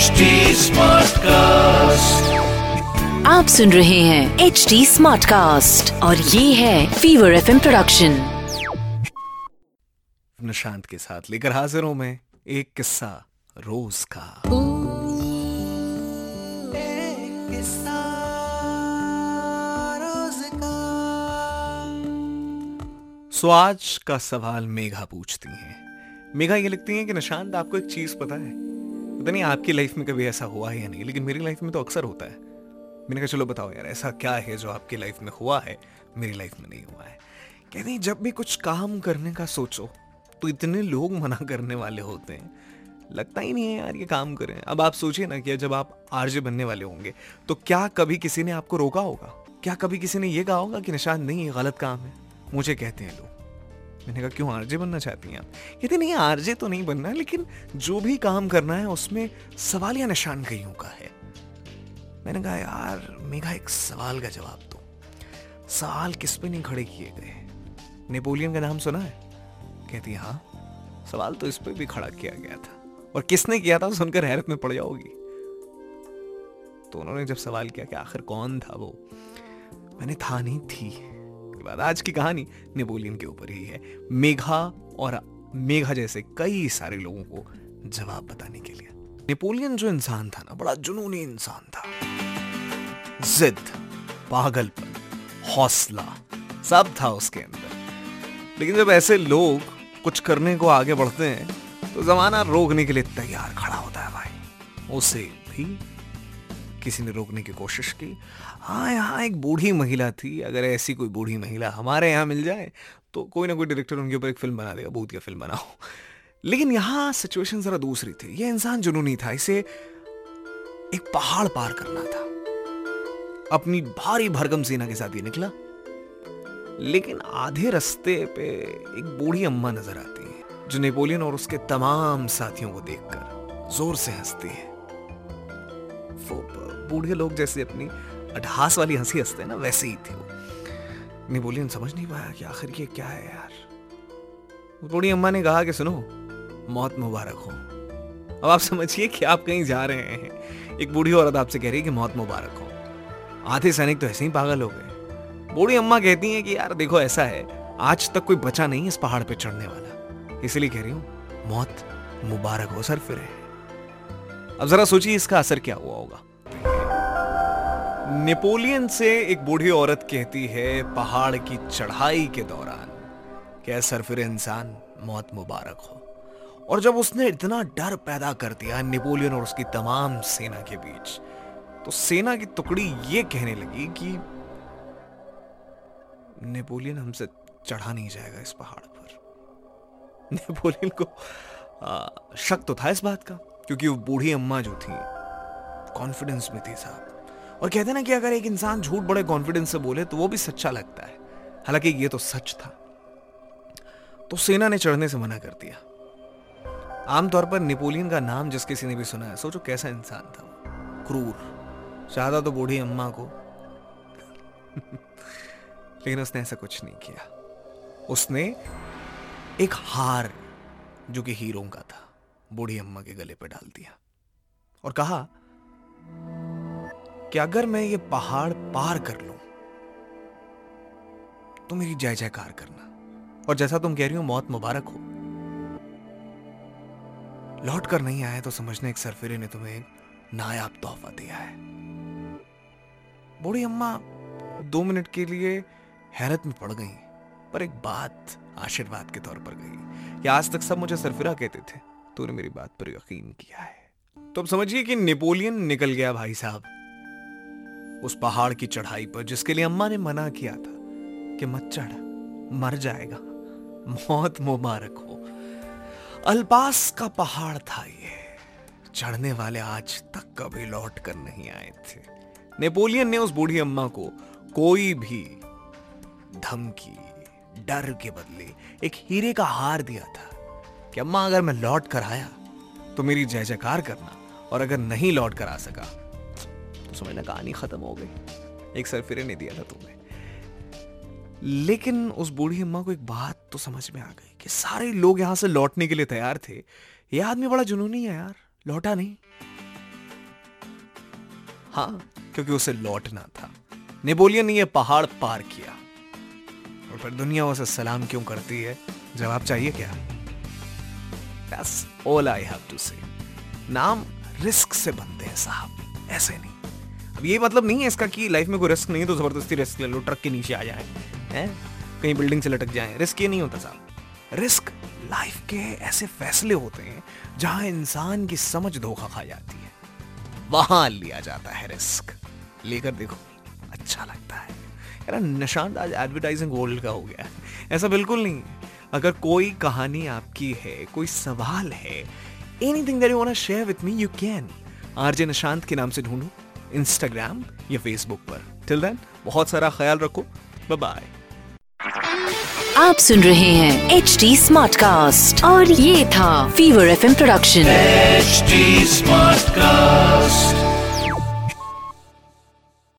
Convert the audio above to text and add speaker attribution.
Speaker 1: HD Smartcast.
Speaker 2: आप सुन रहे हैं एच डी स्मार्ट कास्ट और ये है फीवर एफ़ प्रोडक्शन
Speaker 3: निशांत के साथ लेकर हाजिर हूँ मैं एक किस्सा रोज का। सो आज का सवाल मेघा पूछती हैं। मेघा ये लिखती हैं कि निशांत आपको एक चीज़ पता है? पता नहीं आपकी लाइफ में कभी ऐसा हुआ है या नहीं, लेकिन मेरी लाइफ में तो अक्सर होता है। मैंने कहा, चलो बताओ यार, ऐसा क्या है जो आपकी लाइफ में हुआ है, मेरी लाइफ में नहीं हुआ है? कहती जब भी कुछ काम करने का सोचो तो इतने लोग मना करने वाले होते हैं। लगता ही नहीं है यार ये काम करें। अब आप सोचिए ना कि जब आप आरजे बनने वाले होंगे तो क्या कभी किसी ने आपको रोका होगा? क्या कभी किसी ने ये कहा होगा कि निशान नहीं, ये गलत काम है? मुझे कहते हैं लोग। मैंने कहा, क्यों आरजे बनना चाहती हैं? आप कहते, नहीं, आरजे तो नहीं बनना, लेकिन जो भी काम करना है, उसमें सवाल या निशान कईयों का है। मैंने कहा, यार मेघा एक सवाल का जवाब दो। सवाल किस पे नहीं खड़े किए गए नेपोलियन का नाम सुना है? कहती हाँ सवाल तो इस पर भी खड़ा किया गया था, और किसने किया था सुनकर हैरत में पड़ जाओगी। तो उन्होंने जब सवाल किया कि आखिर कौन था वो, मैंने, था नहीं, थी। के बाद। आज की कहानी नेपोलियन के ऊपर ही है। मेघा और मेघा जैसे कई सारे लोगों को जवाब बताने के लिए। नेपोलियन जो इंसान था ना, बड़ा जुनूनी इंसान था। जिद, पागलपन, हौसला, सब था उसके अंदर। लेकिन जब ऐसे लोग कुछ करने को आगे बढ़ते हैं तो जमाना रोकने के लिए तैयार खड़ा होता है भाई। उसे भी किसी ने रोकने की कोशिश की। हाँ यहाँ एक बूढ़ी महिला थी, अगर ऐसी कोई बूढ़ी महिला हमारे यहाँ मिल जाए तो कोई ना कोई डायरेक्टर उनके ऊपर एक फ़िल्म बना देगा भूत की फ़िल्म बनाओ। लेकिन यहाँ सिचुएशन जरा दूसरी थी। यह इंसान जुनूनी था, इसे एक पहाड़ पार करना था। अपनी भारी भरगम सेना के साथ ये निकला। लेकिन आधे रास्ते पे एक बूढ़ी अम्मा नज़र आती है, जो नेपोलियन और उसके तमाम साथियों को देखकर ज़ोर से हंसती है। वो बूढ़े लोग जैसे अपनी अठास वाली हँसी हँसते हैं ना, वैसे ही थी वो। नेपोलियन समझ नहीं पाया कि आखिर ये क्या है यार। बूढ़ी अम्मा ने कहा कि सुनो, मौत मुबारक हो। अब आप समझिए कि आप कहीं जा रहे हैं। एक बूढ़ी औरत आपसे कह रही है कि मौत मुबारक हो। आधे सैनिक तो ऐसे ही पागल हो गए। बूढ़ी अम्मा कहती हैं कि यार देखो, ऐसा है, आज तक कोई बचा नहीं इस पहाड़ पे चढ़ने वाला। इसलिए कह रही हूँ, मौत मुबारक हो, सर फिर अब जरा सोचिए इसका असर क्या हुआ होगा। नेपोलियन से एक बूढ़ी औरत कहती है पहाड़ की चढ़ाई के दौरान क्या सर फिर इंसान मौत मुबारक हो? और जब उसने इतना डर पैदा कर दिया नेपोलियन और उसकी तमाम सेना के बीच तो सेना की टुकड़ी ये कहने लगी कि नेपोलियन हमसे चढ़ा नहीं जाएगा इस पहाड़ पर। नेपोलियन को आ, शक तो था इस बात का। क्योंकि वो बूढ़ी अम्मा जो थी कॉन्फिडेंस में थी साहब। और कहते ना कि अगर एक इंसान झूठ बड़े कॉन्फिडेंस से बोले तो वो भी सच्चा लगता है। हालाँकि ये तो सच था। तो सेना ने चढ़ने से मना कर दिया। आमतौर पर नेपोलियन का नाम जिस किसी ने भी सुना है, सोचो कैसा इंसान था वो। क्रूर। चाहता तो बूढ़ी अम्मा को। लेकिन उसने ऐसा कुछ नहीं किया। उसने एक हार, जो कि हीरो का था। बूढ़ी अम्मा के गले पर डाल दिया और कहा, कि अगर मैं ये पहाड़ पार कर लूँ तो मेरी जय जयकार करना। और जैसा तुम कह रही हो, मौत मुबारक हो। लौट कर नहीं आए तो समझने एक सरफिरे ने तुम्हें नायाब तोहफा दिया है। बूढ़ी अम्मा दो मिनट के लिए हैरत में पड़ गई, पर एक बात आशीर्वाद के तौर पर गई। कि आज तक सब मुझे सरफिरा कहते थे। तूने मेरी बात पर यकीन किया है। तो अब समझिए कि नेपोलियन निकल गया भाई साहब। उस पहाड़ की चढ़ाई पर जिसके लिए अम्मा ने मना किया था कि मत चढ़, मर जाएगा। मौत मुबारक हो। अल्पास का पहाड़ था ये। चढ़ने वाले आज तक कभी लौट कर नहीं आए थे। नेपोलियन ने उस बूढ़ी अम्मा को कोई भी धमकी, डर के बदले एक हीरे का हार दिया था। कि अम्मा, अगर मैं लौट कर आया तो मेरी जय जयकार करना, और अगर नहीं लौट कर आ सका तो समझना कहानी खत्म हो गई। एक सर फिरे नहीं दिया था तुम्हें। लेकिन उस बूढ़ी अम्मा को एक बात तो समझ में आ गई कि सारे लोग यहाँ से लौटने के लिए तैयार थे। यह आदमी बड़ा जुनूनी है यार, लौटा नहीं। हाँ क्योंकि उसे लौटना था। नेपोलियन ने यह पहाड़ पार किया। और फिर दुनिया उसे सलाम क्यों करती है? जवाब चाहिए क्या? That's all I have to say. नाम रिस्क से बनते हैं साहब, ऐसे नहीं। अब ये मतलब नहीं है इसका कि लाइफ में कोई रिस्क नहीं है तो ज़बरदस्ती रिस्क ले लो ट्रक के नीचे आ जाए, हैं? कहीं बिल्डिंग से लटक जाए रिस्क ये नहीं होता साहब। रिस्क लाइफ के ऐसे फैसले होते हैं जहाँ इंसान की समझ धोखा खा जाती है। वहाँ लिया जाता है रिस्क लेकर देखो अच्छा लगता है। यार निशान आज एडवर्टाइजिंग वर्ल्ड का हो गया। ऐसा बिल्कुल नहीं अगर कोई कहानी आपकी है कोई सवाल है anything that you want share with me you can RJ Nishant के नाम से ढूंढो इंस्टाग्राम या फेसबुक पर. टिल देन बहुत सारा ख्याल रखो. बाय बाय
Speaker 2: आप सुन रहे हैं एच डी स्मार्ट कास्ट और ये था fever F production
Speaker 1: H smart Smartcast.